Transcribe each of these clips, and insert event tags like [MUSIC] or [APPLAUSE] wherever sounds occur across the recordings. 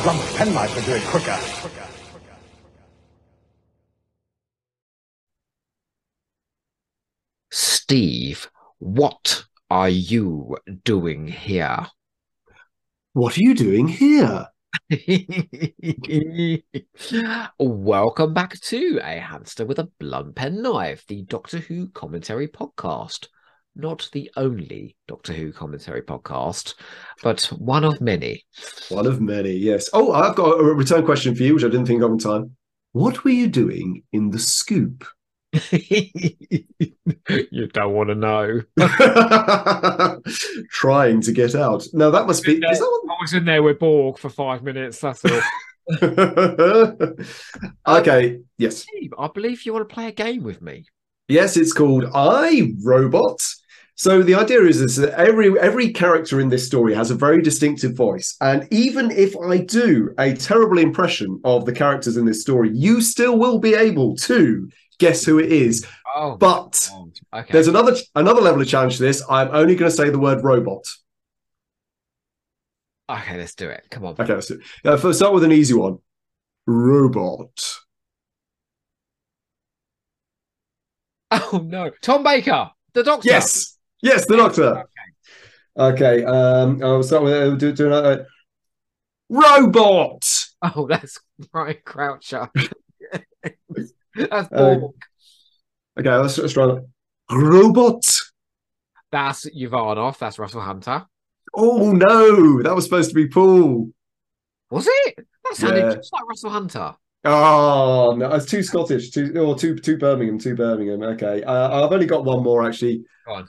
hamster blunt penknife would do it quicker. Steve, what are you doing here? What are you doing here? [LAUGHS] Welcome back to A Hamster with a Blunt Pen Knife, the Doctor Who commentary podcast. Not the only Doctor Who commentary podcast, but one of many. One of many, yes. Oh, I've got a return question for you, which I didn't think of in time. What were you doing in the scoop? [LAUGHS] you don't want to know. [LAUGHS] Trying to get out. Now that must be. Is that I was in there with Borg for five minutes. That's all. [LAUGHS] okay. Yes. I believe you want to play a game with me. Yes, it's called I Robot. So the idea is, is that every every character in this story has a very distinctive voice, and even if I do a terrible impression of the characters in this story, you still will be able to guess who it is. Oh, But okay. there's another another level of challenge to this. I'm only going to say the word robot. Okay, let's do it. Come on. Okay, let's do it. Uh, first, start with an easy one. Robot. [LAUGHS] Oh no, Tom Baker, the Doctor. Yes, yes, the Doctor. Okay, um, I'll start with uh, do, do another. Robot. Oh, that's Brian Croucher. [LAUGHS] that's Uh, Okay, let's, let's try that. Robot. that's Uvanov. That's Russell Hunter. Oh no, that was supposed to be Paul. Was it? That sounded Yeah. just like Russell Hunter. Oh no, it's too Scottish, two or two two Birmingham, two Birmingham. Okay, uh, I've only got one more actually. Go on.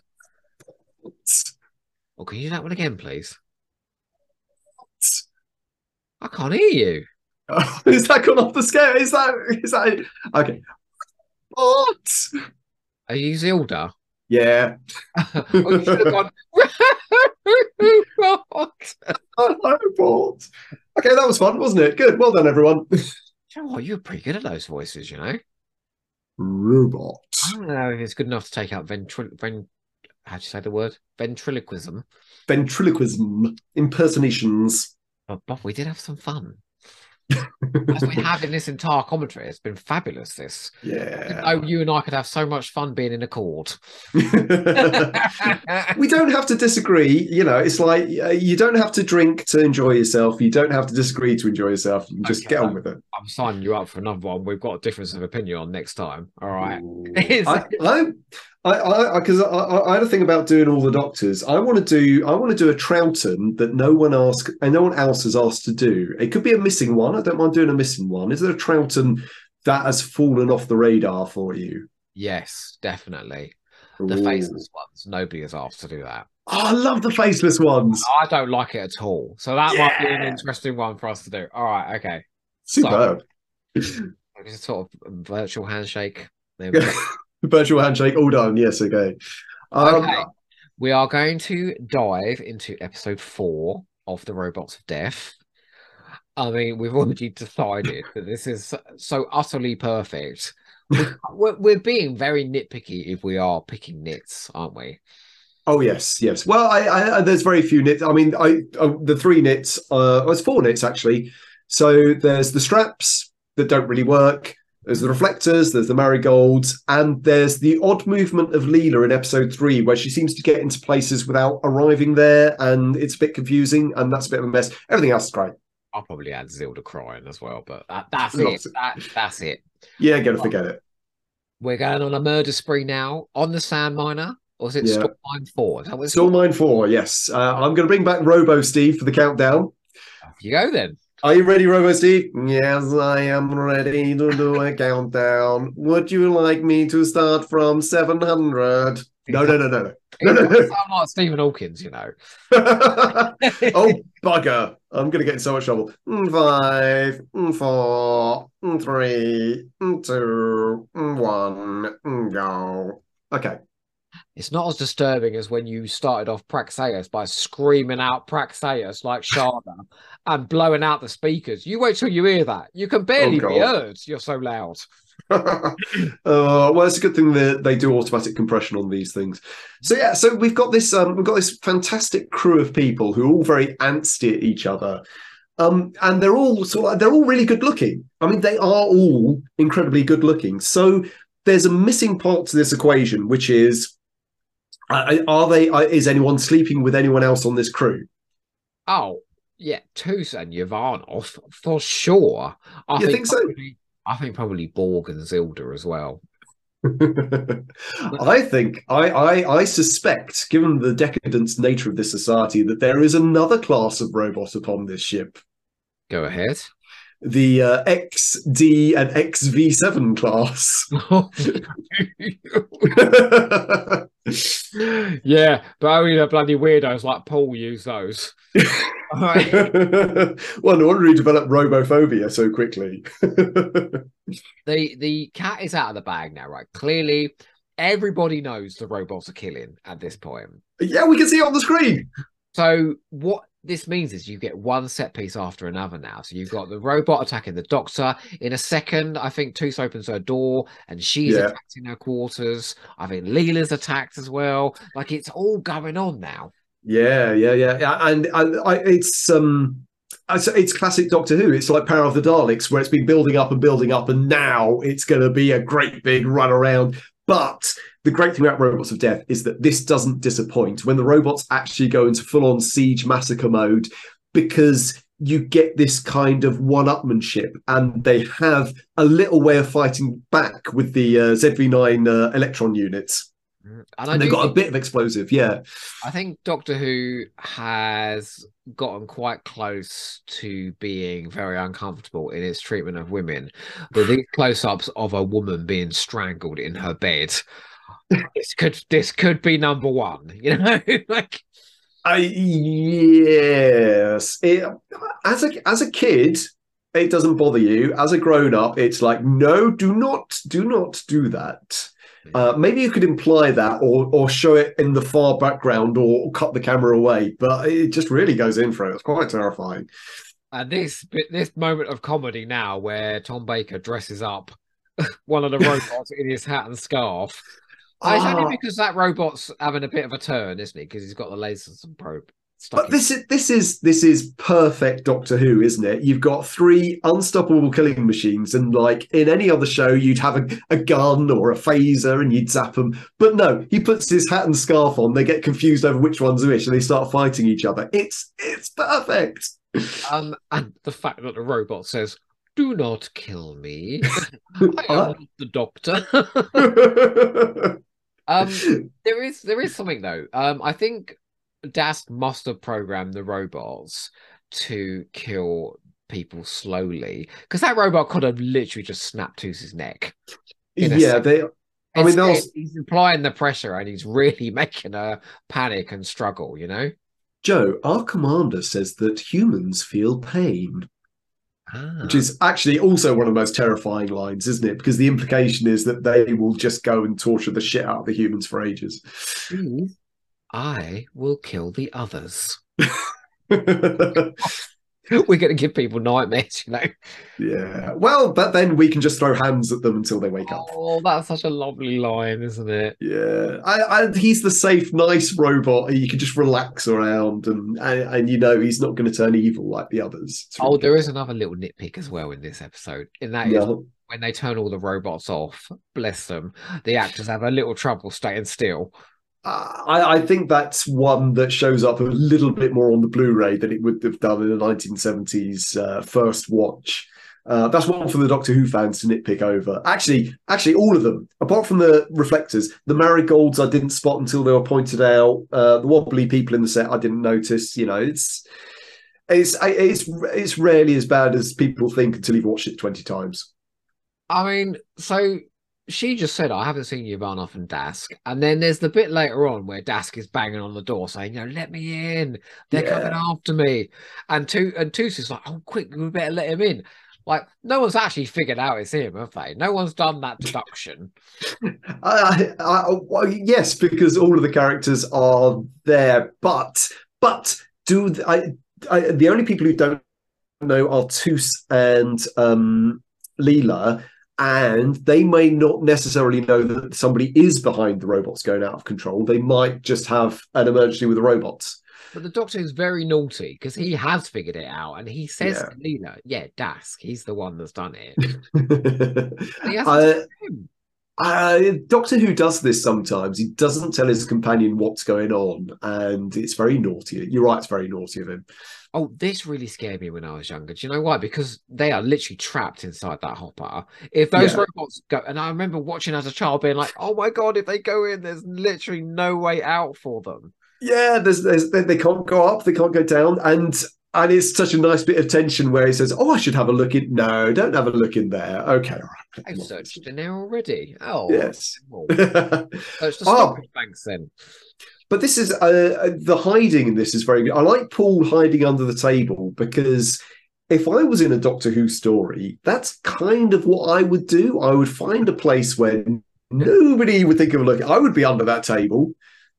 Oh, can you do that one again, please? I can't hear you. [LAUGHS] is that gone off the scale? Is that is that okay? What? Are you Zilda? Yeah, [LAUGHS] oh, you should have gone. [LAUGHS] Robot. Okay, that was fun, wasn't it? Good. Well done, everyone. You know what? You're pretty good at those voices, you know. Robot. I don't know if it's good enough to take out ventril. How do you say the word? Ventriloquism. Ventriloquism. Impersonations. But, but we did have some fun. As we have in this entire commentary, it's been fabulous. This. Yeah. Oh, you and I could have so much fun being in accord. [LAUGHS] we don't have to disagree. You know, it's like uh, you don't have to drink to enjoy yourself. You don't have to disagree to enjoy yourself. You can just Okay. get on with it. I'm signing you up for another one. We've got a difference of opinion on next time. All right. [LAUGHS] I, I, I, because I, I, I had a thing about doing all the doctors. I want to do, I want to do a Troughton that no one asked and no one else has asked to do. It could be a missing one. I don't mind doing a missing one. Is there a Troughton that has fallen off the radar for you? Yes, definitely. The faceless ones. Nobody has asked to do that. Oh, I love the faceless ones. I don't like it at all. So that might be an interesting one for us to do. All right. Okay. Superb. [LAUGHS] It's a sort of virtual handshake. [LAUGHS] There we go. Virtual handshake, all done. Yes, okay. Um, Okay. We are going to dive into episode four of the Robots of Death. I mean, we've already [LAUGHS] decided that this is so- utterly perfect. We- We're, we're being very nitpicky if we are picking nits, aren't we? Oh yes, yes. Well, I, I there's very few nits. I mean, I, uh the three nits. Uh, well, it's four nits actually. So there's the straps that don't really work. There's the reflectors. There's the marigolds, and there's the odd movement of Leela in episode three, where she seems to get into places without arriving there, and it's a bit confusing, and that's a bit of a mess. Everything else is great. I'll probably add Zilda crying as well, but that, that's it. of- That, that's it. Yeah, gotta forget it. We're going on a murder spree now on the sand miner, or is it Yeah. Storm Mine 4? Is that what it's Still called? mine four. Yes, uh, I'm going to bring back Robo Steve for the countdown. Off You go then. Are you ready, Robo Steve? Yes, I am ready to do a countdown. Would you like me to start from 700? No, no, no, no, It doesn't sound like Stephen Hawkins, you know. [LAUGHS] oh, bugger. I'm going to get in so much trouble. Mm, Five, mm, four, mm, three, two, one, go. Okay. It's not as disturbing as when you started off Praxeus by screaming out Praxeus like Sharda and blowing out the speakers. You wait till you hear that. You can barely be Oh, God. heard. You're so loud. [LAUGHS] uh, well, it's a good thing that they do automatic compression on these things. So yeah, so we've got this um, we've got this fantastic crew of people who are all very antsy at each other. Um, and they're all sort of, they're all really good looking. I mean, they are all incredibly good looking. So there's a missing part to this equation, which is are they? Uh, is anyone sleeping with anyone else on this crew? Oh, yeah, Toos and Uvanov for sure. I You think so? probably, I think probably Borg and Zilda as well. [LAUGHS] I think I, I I suspect, given the decadent nature of this society, that there is another class of robot upon this ship. Go ahead. The uh, XD and XV7 class. [LAUGHS] [LAUGHS] [LAUGHS] yeah, but only the bloody weirdos like Paul use those. Alright. [LAUGHS] well, no wonder he developed robophobia so quickly. [LAUGHS] the the cat is out of the bag now, right? Clearly, everybody knows the robots are killing at this point. yeah, we can see it on the screen. So what this means is you get one set piece after another now. So you've got the robot attacking the doctor. In a second, I think Toos opens her door and she's Yeah. attacked in her quarters. I think Leela's attacked as well. Like it's all going on now. Yeah, yeah, yeah, yeah. And I, I, it's um, it's, it's classic Doctor Who. It's like Power of the Daleks, where it's been building up and building up, and now it's going to be a great big run around. But the great thing about Robots of Death is that this doesn't disappoint. When the robots actually go into full-on siege massacre mode, because you get this kind of one-upmanship, and they have a little way of fighting back with the uh, ZV9 uh, electron units, And and they've got a bit of explosive. Yeah. I think Doctor Who has gotten quite close to being very uncomfortable in its treatment of women. With these close-ups of a woman being strangled in her bed, this could this could be number one. [LAUGHS] You know, like I yes. It, as a as a kid, it doesn't bother you. As a grown up, it's like no, do not, do not do that. Uh, maybe you could imply that, or or show it in the far background, or cut the camera away. But it just really goes in for it. It's quite terrifying. and this bit, this moment of comedy now where Tom Baker dresses up [LAUGHS] one of the [LAUGHS] robots in his hat and scarf. Oh, it's Ah. only because that robot's having a bit of a turn, isn't he? Because he's got the Laserson probe. But in- this is this is this is perfect Doctor Who, isn't it? You've got three unstoppable killing machines, and like in any other show, you'd have a, a gun or a phaser and you'd zap them. But no, he puts his hat and scarf on. They get confused over which one's which, and they start fighting each other. It's it's perfect. Um, and the fact that the robot says, "Do not kill me. [LAUGHS] I am Uh, the doctor." [LAUGHS] um, there is there is something though. Um, I think Dask must have programmed the robots to kill people slowly because that robot could have literally just snapped Toos's neck. yeah, second. they. I mean, those- he's applying the pressure and he's really [LAUGHS] making her panic and struggle. You know. Joe, our commander says that humans feel pain. Ah. which is actually also one of the most terrifying lines, isn't it? Because the implication is that they will just go and torture the shit out of the humans for ages. Please, I will kill the others. [LAUGHS] We're going to give people nightmares, you know. yeah. Well, but then we can just throw hands at them until they wake up. Oh, that's such a lovely line, isn't it? Yeah, I, I, he's the safe, nice robot. You can just relax around, and and, and you know he's not going to turn evil like the others. It's Oh, really there is another little nitpick as well in this episode. In that is Yeah. when they turn all the robots off, bless them, the actors have a little trouble staying still. I, I think that's one that shows up a little bit more on the Blu-ray than it would have done in the 1970s uh, first watch. Uh, that's one for the Doctor Who fans to nitpick over. Actually, actually, all of them, apart from the reflectors, the marigolds I didn't spot until they were pointed out. Uh, the wobbly people in the set I didn't notice. You know, it's it's it's it's rarely as bad as people think until you've watched it 20 times. I mean, so she just said, I haven't seen Uvanov and Dask. And then there's the bit later on where Dask is banging on the door saying, you know, let me in. They're coming after me. And two and Toos is like, oh, quick, we better let him in. Like, no one's actually figured out it's him, have they? No one's done that deduction. [LAUGHS] I, I, I, well, yes, because all of the characters are there, but but do th- I, I the only people who don't know are Toos and um, Leela, and they may not necessarily know that somebody is behind the robots going out of control. They might just have an emergency with the robots. But the Doctor is very naughty because he has figured it out, and he says Yeah. to Leela, "Yeah, Dask, he's the one that's done it." [LAUGHS] He hasn't Uh, him. Uh, Doctor Who does this sometimes. He doesn't tell his companion what's going on, and it's very naughty. You're right; it's very naughty of him. Oh, this really scared me when I was younger. Do you know why? Because they are literally trapped inside that hopper. If those Yeah. robots go, and I remember watching as a child being like, "Oh my god, if they go in, there's literally no way out for them." Yeah, there's, there's they, they can't go up, they can't go down, and and it's such a nice bit of tension where he says, "Oh, I should have a look in." No, don't have a look in there. Okay, all right. I've searched in there already. Oh, Yes. well, [LAUGHS] but the Oh. banks then. But this is uh, the hiding in this is very good. I like Paul hiding under the table because if I was in a Doctor Who story, that's kind of what I would do. I would find a place where nobody would think of a look. I would be under that table,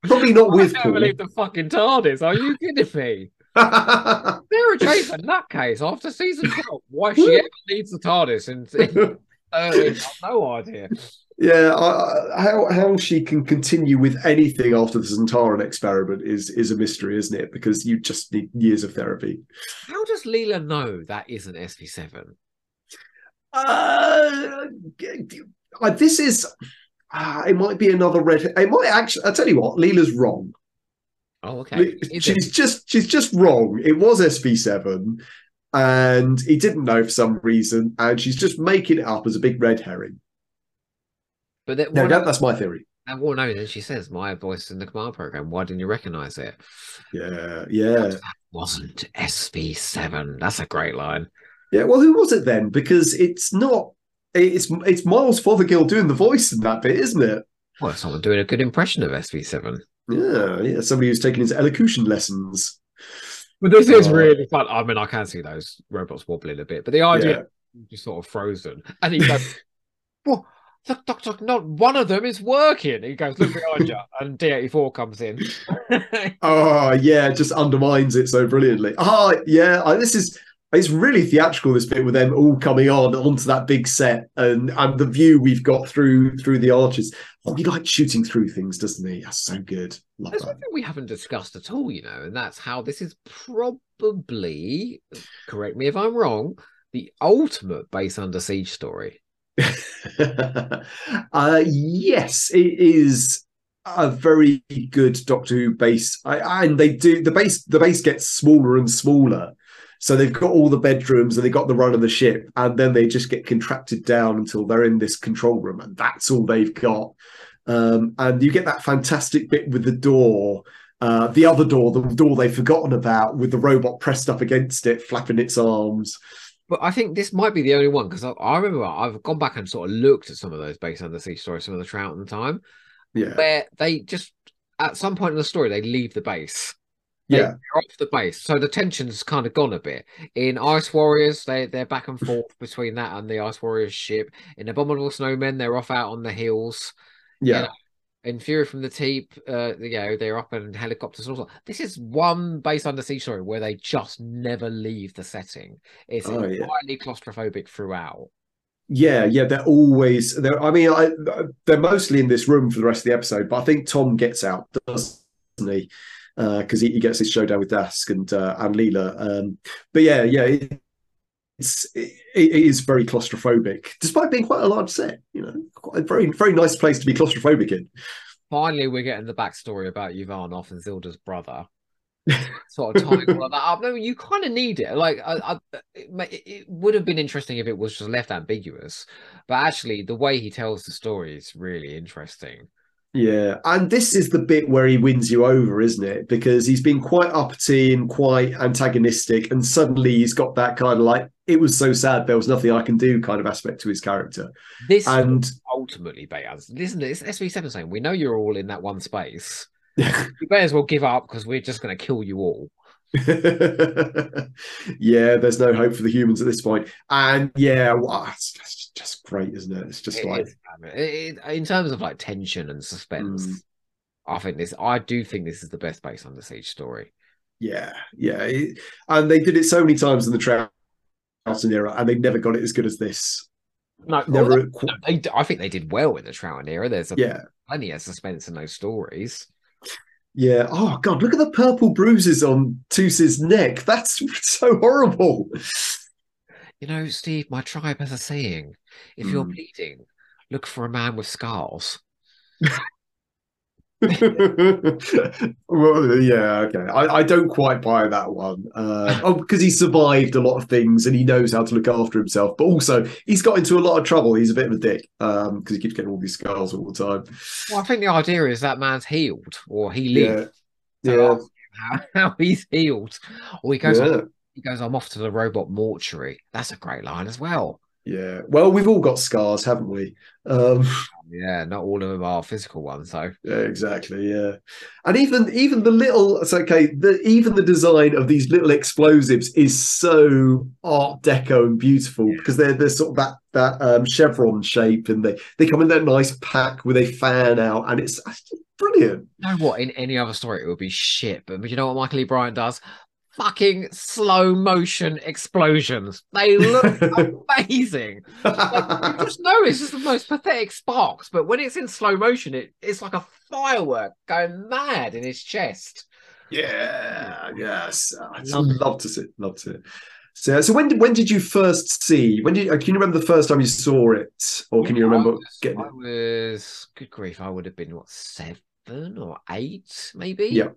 probably not [LAUGHS] with I can't believe the fucking TARDIS. Are you kidding me? [LAUGHS] Sarah [LAUGHS] Chase a nutcase after season [LAUGHS] 12. Why she ever leads the TARDIS and in 13, [LAUGHS] I've no idea. Yeah, I, I- how how she can continue with anything after the Sontaran experiment is is a mystery, isn't it? Because you just need years of therapy. How does Leela know that isn't SV7? Uh, uh, this is. Uh, it might be another red. It might actually. I tell you what, Leela's wrong. Oh, okay. Is she's it? just she's just wrong. It was SV7, and he didn't know for some reason, and she's just making it up as a big red herring. But that, No, that, that's my theory. and well, no, then she says, My voice in the command program. Why didn't you recognize it? Yeah, yeah. That wasn't SV7. That's a great line. Yeah, well, who was it then? Because it's not. It's it's Miles Fothergill doing the voice in that bit, isn't it? Well, someone doing a good impression of SV7. Yeah, yeah. Somebody who's taking his elocution lessons. But this is Oh. really fun. I mean, I can see those robots wobbling a bit, but the idea Yeah. just sort of frozen. And he goes, [LAUGHS] Well, look, Doctor, not one of them is working. He goes, Look behind you. And D84 comes in. Oh, [LAUGHS] yeah, just undermines it so brilliantly. Ah, yeah. I, this is it's really theatrical. This bit with them all coming on onto that big set and and the view we've got through through the arches. Oh, he likes shooting through things, doesn't he? That's so good. Love There's that. one thing we haven't discussed at all, you know, and that's how this is probably, correct me if I'm wrong, the ultimate base under siege story. [LAUGHS] uh, yes, it is a very good Doctor Who base, I, and they do the base. The base gets smaller and smaller, so they've got all the bedrooms and they got the run of the ship, and then they just get contracted down until they're in this control room, and that's all they've got. Um, and you get that fantastic bit with the door. Uh, the other door, the door they've forgotten about, with the robot pressed up against it, flapping its arms. But I think this might be the only one because I, I remember I've gone back and sort of looked at some of those base under siege stories, some of the Troughton time, Yeah, where they just at some point in the story they leave the base. They- yeah, they're off the base, so the tension's kind of gone a bit. In Ice Warriors, they they're back and forth between that and the Ice Warriors ship. In Abominable Snowmen, they're off out on the hills. yeah. know, In Fury from the Deep, uh, you know, they're up in helicopters. and all that. This is one base under siege story where they just never leave the setting. It's Oh, yeah. entirely claustrophobic throughout. Yeah, yeah, they're always they're. I mean, I, they're mostly in this room for the rest of the episode, but I think Tom gets out, doesn't he? Because he, he gets his showdown with Dask and uh, and Leela. Um, but yeah, yeah, it, it's it, it is very claustrophobic, despite being quite a large set. You know, quite a very very nice place to be claustrophobic in. Finally, we're getting the backstory about Uvanov and Zilda's brother. sort of tying all of that up. No, you kind of need it. Like, I, I, it would have been interesting if it was just left ambiguous, but actually, the way he tells the story is really interesting. Yeah, and this is the bit where he wins you over, isn't it? Because he's been quite uppity and quite antagonistic, and suddenly he's got that kind of like it was so sad there was nothing I can do kind of aspect to his character. This And ultimately, Bayaz, listen, it's SV7 saying, we know you're all in that one space. [LAUGHS] You may as well give up because we're just going to kill you all. [LAUGHS] yeah, there's no hope for the humans at this point. And yeah, wow, it's just, just great, isn't it? It's just It like is. It- it- in terms of like tension and suspense, Mm. I think this, I do think this is the best base under siege story. yeah, yeah. And they did it so many times in the Troughton era, and they never got it as good as this. No, Never. no, they, I think they did well in the Troughton era. There's a yeah. plenty of suspense in those stories. Yeah. Oh god, look at the purple bruises on Toos's neck. [LAUGHS] That's so horrible. You know, Steve, my tribe has a saying: if you're Mm. bleeding, look for a man with scars. [LAUGHS] [LAUGHS] well, yeah, okay. I, I don't quite buy that one. Uh, oh, because he survived a lot of things and he knows how to look after himself. But also, he's got into a lot of trouble. He's a bit of a dick um, because he keeps getting all these scars all the time. Well, I think the idea is that man's healed, or he lived. Yeah, yeah, how, [LAUGHS] how he's healed, or he goes, yeah. he goes, I'm off to the robot mortuary. That's a great line as well. Yeah. Well, we've all got scars, haven't we? Um, Yeah, not all of them are physical ones, though. yeah, exactly. Yeah. And even even the little it's okay, the even the design of these little explosives is so art deco and beautiful because they're they're sort of that that um, chevron shape and they they come in that nice pack with a fan out and it's, brilliant. You know what? In any other story, it would be shit. But you know what Michael E. Briant does? Fucking slow motion explosions. They look [LAUGHS] amazing. Like, you just know it's just the most pathetic sparks, but when it's in slow motion, it, it's like a firework going mad in his chest. yeah, yes. I'd Love love, to see love to see it. So, so when did when did you first see? When did uh, can you remember the first time you saw it, or can you I remember was, getting I was good grief. I would have been what seven or eight, maybe. Yeah.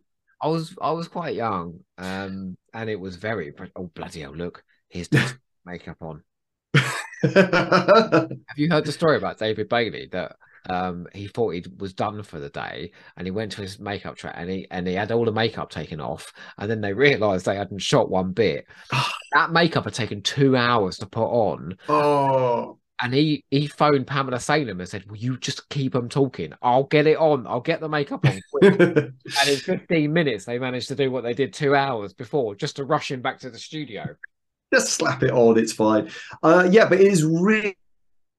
I was I was quite young, um, and it was very oh bloody hell! Look, here's the [LAUGHS] makeup on. [LAUGHS] Have you heard the story about David Bailey that um he thought he was done for the day and he went to his makeup track and he and he had all the makeup taken off and then they realized they hadn't shot one bit. [SIGHS] that makeup had taken two hours to put on oh, and he he phoned Pamela Salem and said, Will you just keep them talking? I'll get it on, I'll get the makeup on [LAUGHS] and in 15 minutes they managed to do what they did two hours before just to rush him back to the studio. just slap it on. It's fine. Uh, yeah, but it is really.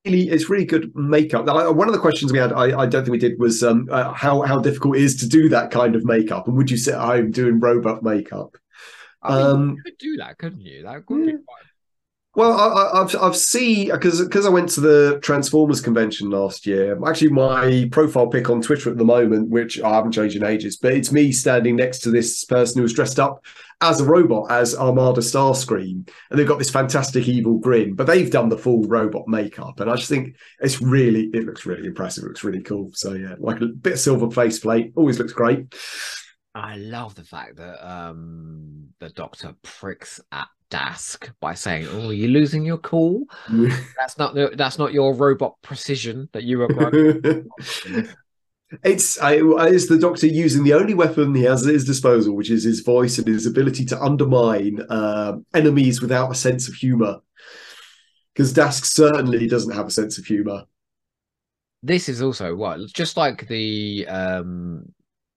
It's really good makeup. One of the questions we had, I, I don't think we did, was um, uh, how how difficult it is to do that kind of makeup, and would you sit at home doing robot makeup? I mean, Um, you could do that, couldn't you? That could be yeah. quite Well, I, I- I've I've seen because because I went to the Transformers convention last year. Actually, my profile pic on Twitter at the moment, which I haven't changed in ages, but it's me standing next to this person who's dressed up as a robot, as Armada Starscream, and they've got this fantastic evil grin. But they've done the full robot makeup, and I just think it's really it looks really impressive. It looks really cool. So yeah, like a bit of silver faceplate, always looks great. I love the fact that um the doctor pricks at Dask by saying, "Oh, you're losing your cool. [LAUGHS] That's not the- that's not your robot precision that you were." [LAUGHS] It's I, it's the Doctor using the only weapon he has at his disposal, which is his voice and his ability to undermine uh, enemies without a sense of humor. Because Dask certainly doesn't have a sense of humor. this is also what just like the um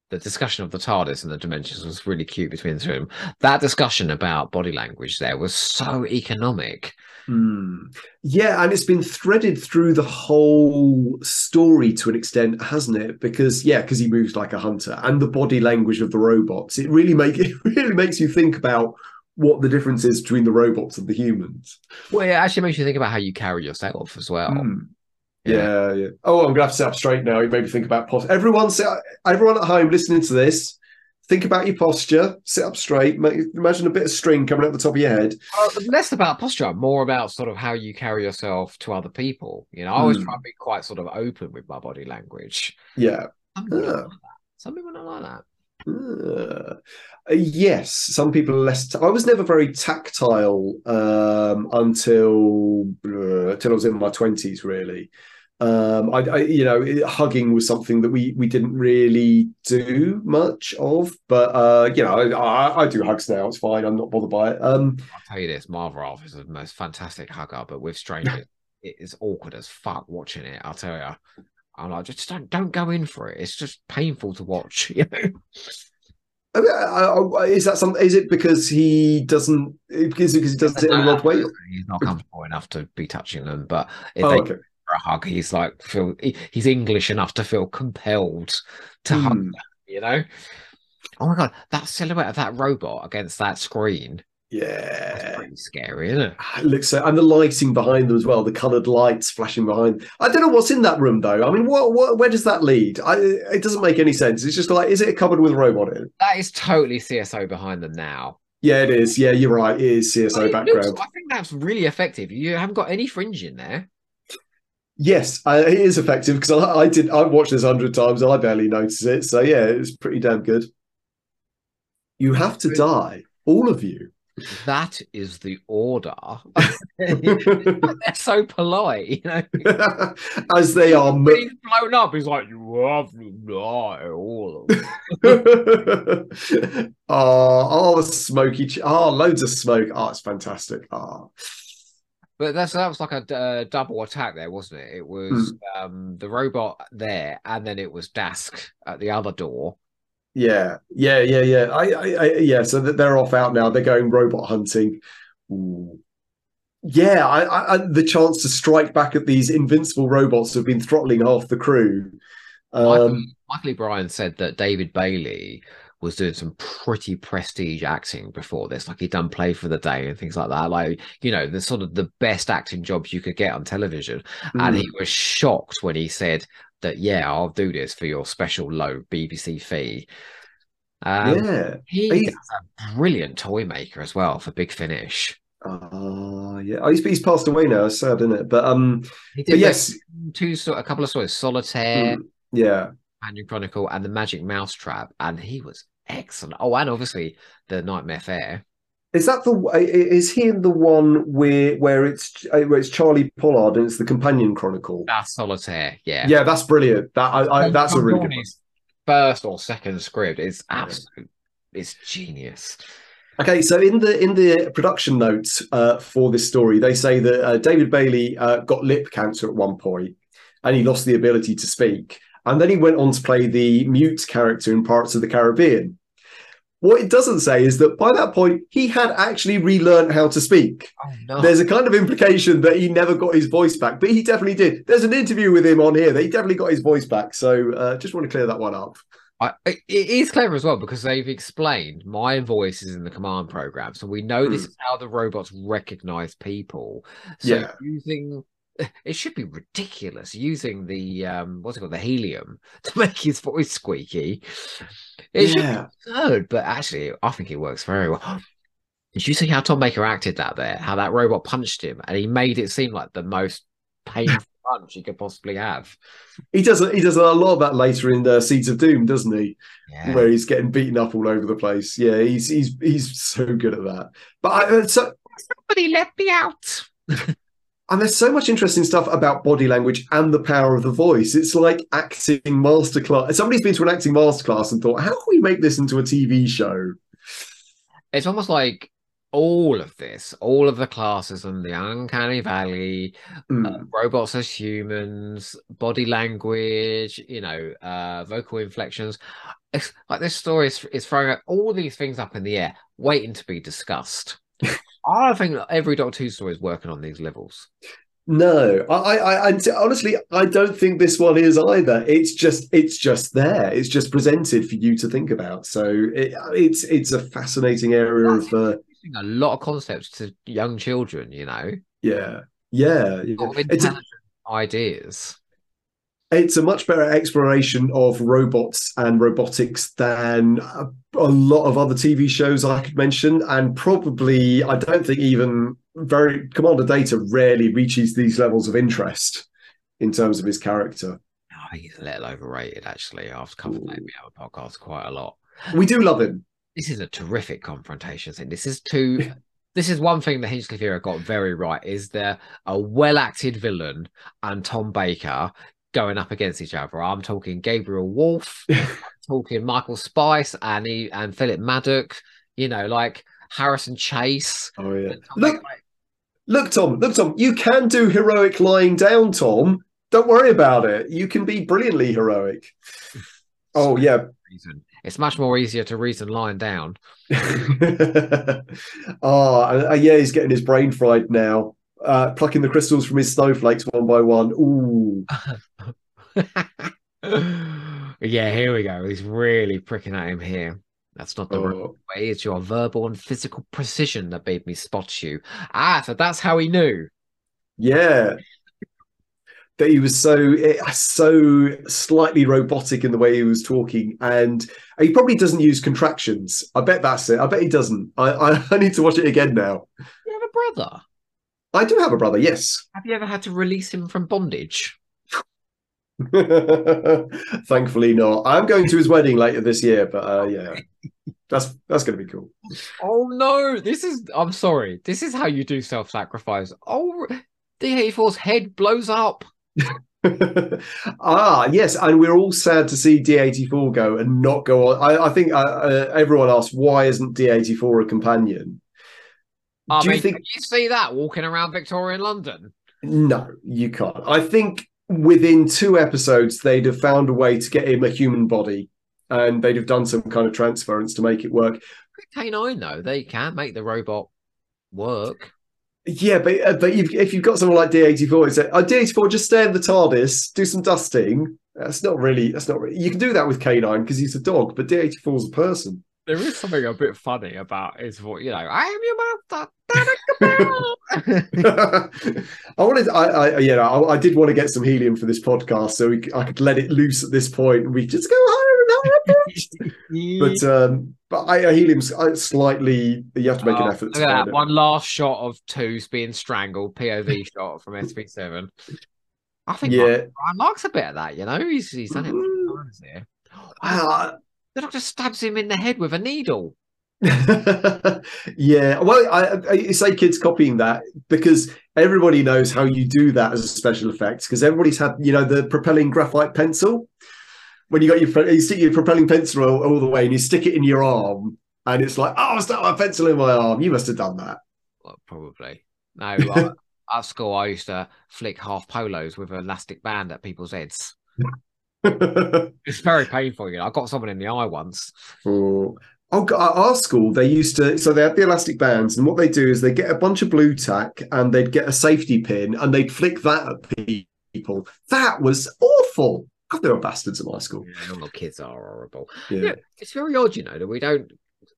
the discussion of the TARDIS and the dimensions was really cute between the two of them. That discussion about body language there was so economic. Hmm. Yeah, and it's been threaded through the whole story to an extent, hasn't it? Because yeah, because he moves like a hunter, and the body language of the robots. It really make [LAUGHS] it really makes you think about what the difference is between the robots and the humans. Well, it actually makes you think about how you carry yourself as well. Hmm. Yeah, yeah. Oh, I'm gonna have to sit up straight now. You made me think about posture. Everyone, sit, everyone at home listening to this, think about your posture. Sit up straight. Imagine a bit of string coming out the top of your head. Well, less about posture, more about sort of how you carry yourself to other people. You know, I always Hmm. try to be quite sort of open with my body language. Yeah. Some people, don't like that. Some people don't like that. Uh, yes, some people are less. I was never very tactile um, until uh, until I was in my twenties. Really, um, I, I you know it- hugging was something that we we didn't really do much of. But uh, you know, I, I, do hugs now. It's fine. I'm not bothered by it. Um, I'll tell you this, Marvarov is the most fantastic hugger, but with strangers, it is awkward as fuck watching it. I'll tell you. I'm like, just don't don't go in for it. It's just painful to watch. [LAUGHS] You know, I mean, I- I- is that some? Is it because he doesn't? Is it because he does it in an odd way? He's not comfortable enough to be touching them, but if Oh, they okay. A hug, he's like feel he- he's English enough to feel compelled to hug. Hmm. You know. Oh my god, that silhouette of that robot against that screen That's Yeah. pretty scary, isn't it? It looks so, and the lighting behind them as well, the coloured lights flashing behind. I don't know what's in that room though. I mean, what, what where does that lead? I, it doesn't make any sense. It's just like, is it a cupboard with a robot in? That is totally CSO behind them now. Yeah, it is. Yeah, you're right. It is CSO background. looks- I think that's really effective. You haven't got any fringe in there. Yes, uh, it is effective because I, I did. I've watched this hundred times I barely notice it. So yeah, it's pretty damn good. You have to die, all of you. That is the order. [LAUGHS] They're so polite, you know. [LAUGHS] As they are. When he's blown up, he's like, "You have to die, all of them." oh, oh, the smoky. Ch- oh, loads of smoke. Oh, it's fantastic. Oh, But that's that was like a uh, double attack there, wasn't it? It was um the robot there, and then it was Dask at the other door. yeah, yeah, yeah, yeah. I, I, I yeah. So they're off out now. They're going robot hunting. Ooh. Yeah, I, I, the chance to strike back at these invincible robots who've been throttling half the crew. Michael, Um, Michael O'Brien said that David Bailey was doing some pretty prestige acting before this, like he'd done Play for Today and things like that. Like, you know, the sort of the best acting jobs you could get on television. And mm, he was shocked when he said that, yeah, I'll do this for your special low BBC fee. Um, yeah. He He- a brilliant toy maker as well for Big Finish. Ah, yeah. Oh, he's, he's passed away now. It's sad, isn't it? But um, He but yes, two, a couple of stories, Solitaire, mm, yeah. Companion Chronicle, and the Magic Mousetrap, and he was excellent. Oh, and obviously the Nightmare Fair. Is that the is he in the one where where it's where it's Charlie Pollard and it's the Companion Chronicle? That's Solitaire, yeah. Yeah, that's brilliant. That I, I that's a really good one. First or second script is Yeah. absolute. It's genius. Okay, so in the in the production notes uh, for this story, they say that uh, David Bailey uh, got lip cancer at one point, and he lost the ability to speak, and then he went on to play the mute character in Pirates of the Caribbean. What it doesn't say is that by that point he had actually relearned how to speak. Oh no! There's a kind of implication that he never got his voice back, but he definitely did. There's an interview with him on here that he definitely got his voice back. So uh, just want to clear that one up. I, it is clever as well because they've explained my voice is in the command program, so we know this Mm. is how the robots recognize people. So Yeah. using it should be ridiculous using the um what's it called the helium [LAUGHS] to make his voice squeaky. It should be yeah. absurd, but actually, I think it works very well. [GASPS] Did you see how Tom Baker acted that there? How that robot punched him, and he made it seem like the most painful [LAUGHS] punch he could possibly have. He does he does a lot of that later in the Seeds of Doom, doesn't he? Yeah, Where he's getting beaten up all over the place. Yeah, he's he's he's so good at that. But I, uh, so somebody let me out. [LAUGHS] and there's so much interesting stuff about body language and the power of the voice. It's like acting masterclass. Somebody's been to an acting masterclass and thought, how can we make this into a TV show? It's almost like all of this, all of the classes and the uncanny valley, Mm. uh, robots as humans, body language, you know, uh, vocal inflections. It's like this story is, is throwing all these things up in the air, waiting to be discussed. I don't think every Doctor Who story is working on these levels. No, I, I, I honestly, I don't think this one is either. It's just, it's just there. It's just presented for you to think about. So it, it's, it's a fascinating area of, uh, a lot of concepts to young children, you know, yeah, yeah. yeah. of It's a, intelligent ideas. It's a much better exploration of robots and robotics than a, a lot of other TV shows I could mention, and probably I don't think even very Commander Data rarely reaches these levels of interest in terms of his character. Oh, he's a little overrated, actually. I've covered that in the other podcast quite a lot. We do love him. This is a terrific confrontation thing. This is two. [LAUGHS] this is one thing that Hinchcliffe Era got very right. Is there a well-acted villain and Tom Baker going up against each other? I'm talking Gabriel Woolf, [LAUGHS] talking Michael Spice and he, and Philip Madoc. You know, like Harrison Chase. Oh yeah. Look, look, Tom. Look, Tom. You can do heroic lying down, Tom. Don't worry about it. You can be brilliantly heroic. [LAUGHS] Oh yeah. reason. It's much more easier to reason lying down. [LAUGHS] oh, uh, yeah, he's getting his brain fried now. Uh, plucking the crystals from his snowflakes one by one. Ooh, [LAUGHS] yeah, here we go. He's really pricking at him here. That's not the right Oh, way. It's your verbal and physical precision that made me spot you. Ah, so that's how he knew. yeah. That he was so eh, so slightly robotic in the way he was talking, and he probably doesn't use contractions. I bet that's it. I bet he doesn't. I I, [LAUGHS] I need to watch it again now. You have a brother. I do have a brother. Yes. Have you ever had to release him from bondage? [LAUGHS] Thankfully not. I'm going to his wedding later this year, but uh, yeah, that's that's going to be cool. Oh no, this is I'm sorry. This is how you do self-sacrifice. Oh D84's head blows up. [LAUGHS] ah, yes, and we're all sad to see D84 go and not go on. I, I think uh, uh, everyone asks why isn't D84 a companion? I Do you think you see that walking around Victorian London? No, you can't. I think within two episodes, they'd have found a way to get him a human body and they'd have done some kind of transference to make it work. K9 though, they can make the robot work. Yeah, but uh, but you've, if you've got someone like D84, it's like, oh, D84, just stay in the TARDIS, do some dusting. That's not really, that's not really, you can do that with K9 because he's a dog, but D84 is a person. There is something a bit funny about his voice. You know, I am your master. [LAUGHS] I wanted, I, I, yeah, I, I did want to get some helium for this podcast, so we, I could let it loose at this point, and we just go higher and higher. [LAUGHS] but um, but I, I helium's uh, slightly. You have to make Oh, an effort. Look To at that it. one last shot of Toos being strangled, POV [LAUGHS] shot from SV7. I think Yeah. Ryan likes a bit of that, you know. He's he's done it Mm. times here. Ah, The doctor stabs him in the head with a needle. [LAUGHS] yeah, well, I, I you say kids copying that because everybody knows how you do that as a special effect because everybody's had, you know, the propelling graphite pencil. When you got your you stick your propelling pencil all, all the way and you stick it in your arm, and it's like, oh, I stuck my pencil in my arm. You must have done that. Well, probably. No, I, uh, [LAUGHS] at school I used to flick half polos with an elastic band at people's heads. [LAUGHS] It's very painful, you know. I got someone in the eye once. Oh, oh, at our school, they used to. So they had the elastic bands, and what they do is they get a bunch of blue tack and they'd get a safety pin and they'd flick that at people. That was awful. God, they were bastards at my school. Yeah, all kids are horrible. Yeah. Yeah, it's very odd, you know, that we don't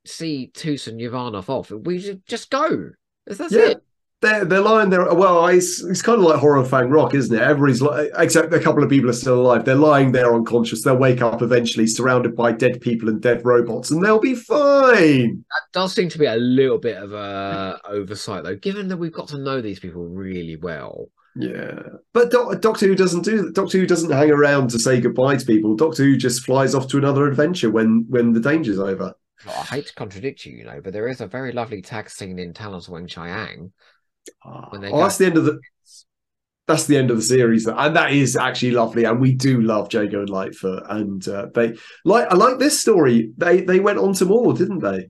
see Toos and Uvanov off. We just go. That's Yeah. it. They're, they're lying there. Well, it's, it's kind of like horror fang rock, isn't it? Everybody's like, except a couple of people are still alive. They're lying there unconscious. They'll wake up eventually, surrounded by dead people and dead robots, and they'll be fine. That does seem to be a little bit of a oversight, though, given that we've got to know these people really well. Yeah, but Doc Doctor Who doesn't do that. Doctor Who doesn't hang around to say goodbye to people. Doctor Who just flies off to another adventure when when the danger's over. Well, I hate to contradict you, you know, but there is a very lovely tag scene in Talons Weng-Chiang. Oh, that's the end of the. That's the end of the series, and that is actually lovely. And we do love Jago and Lightfoot, and uh, they like. I like this story. They they went on to more, didn't they?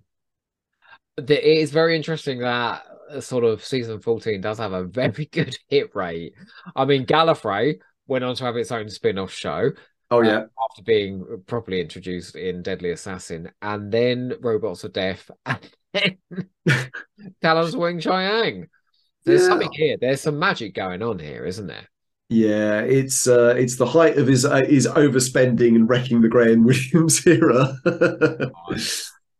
It is very interesting that uh, sort of season 14 does have a very [LAUGHS] good hit rate. I mean, Gallifrey went on to have its own spin off show. Oh uh, yeah, after being properly introduced in Deadly Assassin, and then Robots of Death, [LAUGHS] and then [LAUGHS] Talons Weng-Chiang. There's Yeah. something here. There's some magic going on here, isn't there? yeah. It's uh, it's the height of his uh, his overspending and wrecking the Graham [LAUGHS] Williams era.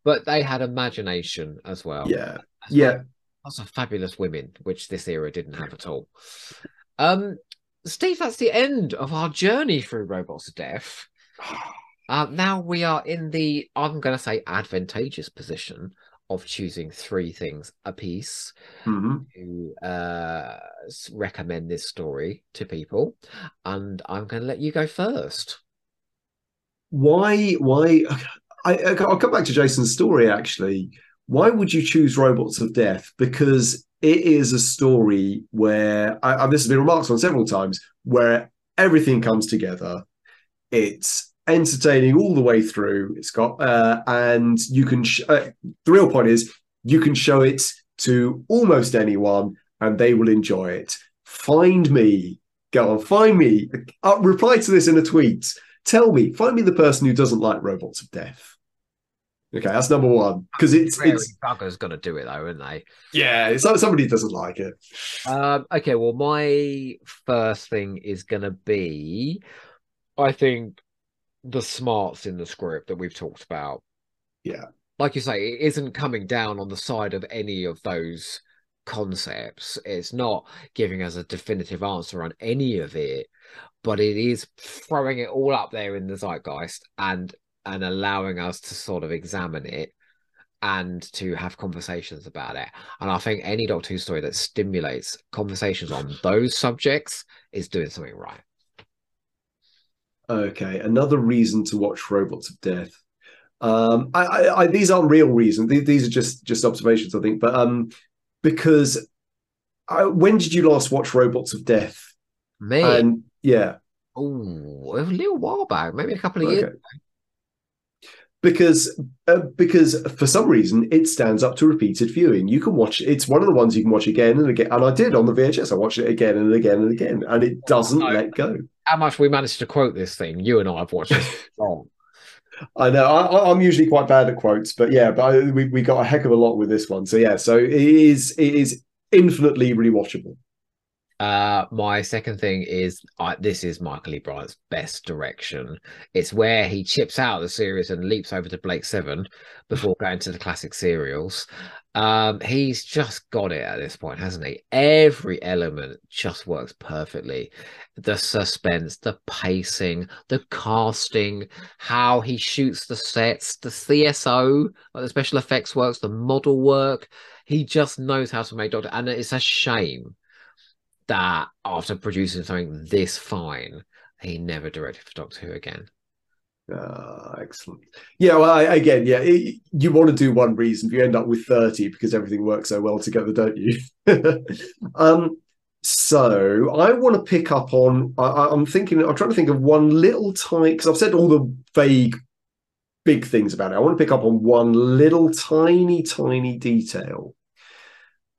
But they had imagination as well. yeah, As yeah. well. Lots of fabulous women, which this era didn't have at all. Um, Steve, that's the end of our journey through Robots of Death. [SIGHS] Uh, now we are in the, I'm going to say, advantageous position of choosing three things a piece Mhm. to uh, recommend this story to people. And I'm going to let you go first. why why I, i'll come back to jason's story actually why would you choose robots of death because it is a story where I, I, this has been remarked on several times where everything comes together it's entertaining all the way through it's got uh, and you can sh- uh, the real point is you can show it to almost anyone and they will enjoy it find me go on find me uh, reply to this in a tweet Tell me, find me the person who doesn't like robots of death. Okay, that's number one because it's Prairie it's Bugger's going to do it, though, aren't they? yeah, it's like somebody doesn't like it. Um, okay, well, my first thing is going to be, I think, the smarts in the script that we've talked about. Yeah. like you say, it isn't coming down on the side of any of those concepts. It's not giving us a definitive answer on any of it, but it is throwing it all up there in the zeitgeist and and allowing us to sort of examine it and to have conversations about it. And I think any Doctor Who story that stimulates conversations on those subjects is doing something right. Okay, another reason to watch Robots of Death. Um, I, I, I, these aren't real reasons. These, these, are just just observations, I think. But um, because I, when did you last watch Robots of Death? Me? And yeah. Oh, a little while back, maybe a couple of okay. years. Because uh, because for some reason it stands up to repeated viewing. You can watch it's one of the ones you can watch again and again. And I did on the VHS. I watched it again and again and again, and it doesn't no. let go. How much we managed to quote this thing? You and I have watched this [LAUGHS] long. I know I, am usually quite bad at quotes, but yeah, but I, we we got a heck of a lot with this one. So yeah, so it is it is infinitely rewatchable. Uh, my second thing is uh, this is Michael E. Briant's best direction. It's where he chips out the series and leaps over to Blake Seven before going to the classic serials. Um, he's just got it at this point, hasn't he? Every element just works perfectly. The suspense, the pacing, the casting, how he shoots the sets, the CSO, like the special effects works, the model work. He just knows how to make Doctor, and it's a shame that after producing something this fine, he never directed for Doctor Who again. Uh, excellent. Yeah, well, I, again, yeah, it, you want to do one reason, you end up with 30 because everything works so well together, don't you? [LAUGHS] um, so I want to pick up on, I, am thinking, I'm trying to think of one little tiny, because I've said all the vague, big things about it. I want to pick up on one little tiny, tiny detail.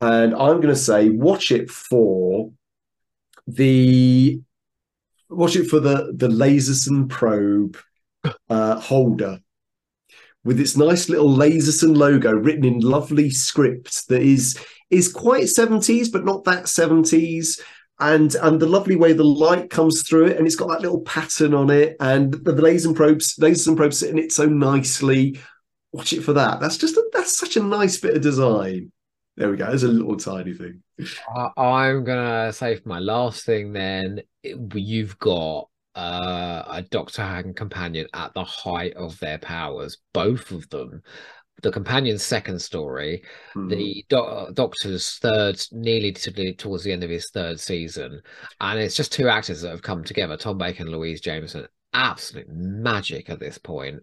And I'm going to say, watch it for the watch it for the the Laserson probe uh, holder. With its nice little Laserson logo written in lovely script that is is quite 70s but not that 70s and and the lovely way the light comes through it and it's got that little pattern on it. And the, the Laserson probes Laserson probes sitting it so nicely. Watch it for that. That's just a, that's such a nice bit of design there we go. There's a little tiny thing. I'm gonna say for my last thing, then you've got uh, a Doctor and companion at the height of their powers, both of them. The companion's second story, mm-hmm. the do- Doctor's third, nearly to towards the end of his third season, and it's just two actors that have come together: Tom Baker and Louise Jameson. Absolute magic at this point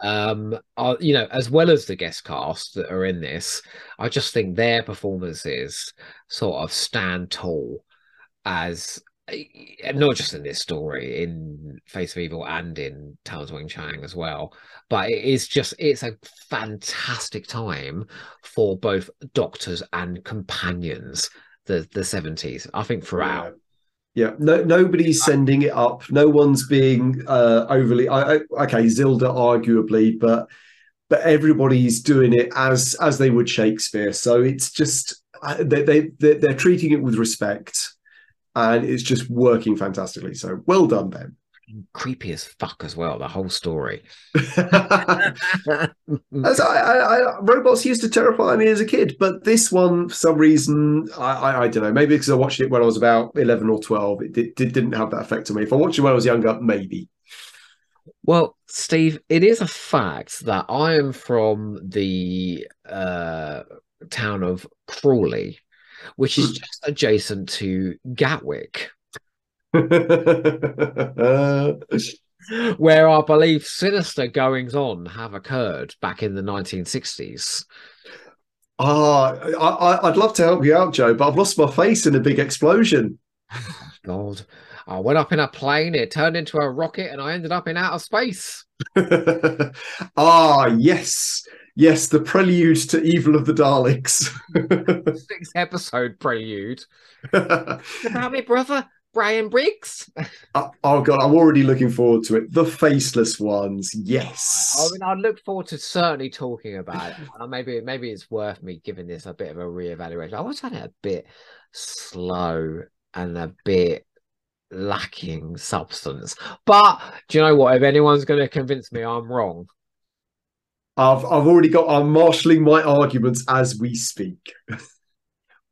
um are you know as well as the guest cast that are in this i just think their performances sort of stand tall as eh, not just in this story in face of evil and in Talons Weng-Chiang as well but it is just it's a fantastic time for both doctors and companions the the 70s i think throughout. Yeah, no, nobody's sending it up. No one's being uh, overly. I, I, okay, Zilda arguably, but but everybody's doing it as as they would Shakespeare. So it's just uh, they they they're, they're treating it with respect, and it's just working fantastically. So well done, Ben creepy as fuck as well. The whole story. [LAUGHS] as I, I, robots used to terrify me as a kid, but this one, for some reason, I, I, don't know. Maybe because I watched it when I was about eleven or twelve, it, did, it didn't have that effect on me. If I watched it when I was younger, maybe. Well, Steve, it is a fact that I am from the uh, town of Crawley, which is hmm. just adjacent to Gatwick. [LAUGHS] where I believe sinister goings on have occurred back in the 1960s. Ah, oh, I, would love to help you out, Joe, but I've lost my face in a big explosion. [LAUGHS] God, I went up in a plane, it turned into a rocket, and I ended up in outer space. [LAUGHS] ah, yes. Yes, the prelude to Evil of the Daleks. Six episode prelude. about me, brother. Brian Briggs. oh, oh, god, I'm already looking forward to it. The faceless ones, yes. I mean, I look forward to certainly talking about it. [LAUGHS] Uh, maybe, maybe it's worth me giving this a bit of a reevaluation. I was finding it a bit slow and a bit lacking substance. But do you know what? If anyone's going to convince me I'm wrong, I've I've already got. I'm marshalling my arguments as we speak. [LAUGHS]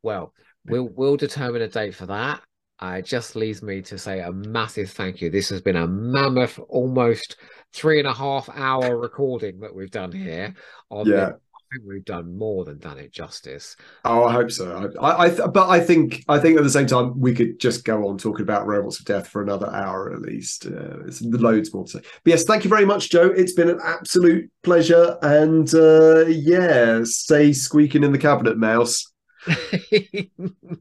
Well, we'll we'll determine a date for that. Uh, it just leaves me to say a massive thank you. This has been a mammoth, almost three and a half hour recording that we've done here. On Yeah. this. I think we've done more than done it justice. Oh, I hope so. I, I, th- but I think, I think at the same time, we could just go on talking about robots of death for another hour at least. Uh, it's loads more to say. But yes, thank you very much, Joe. It's been an absolute pleasure. And uh, yeah, stay squeaking in the cabinet, mouse. [LAUGHS]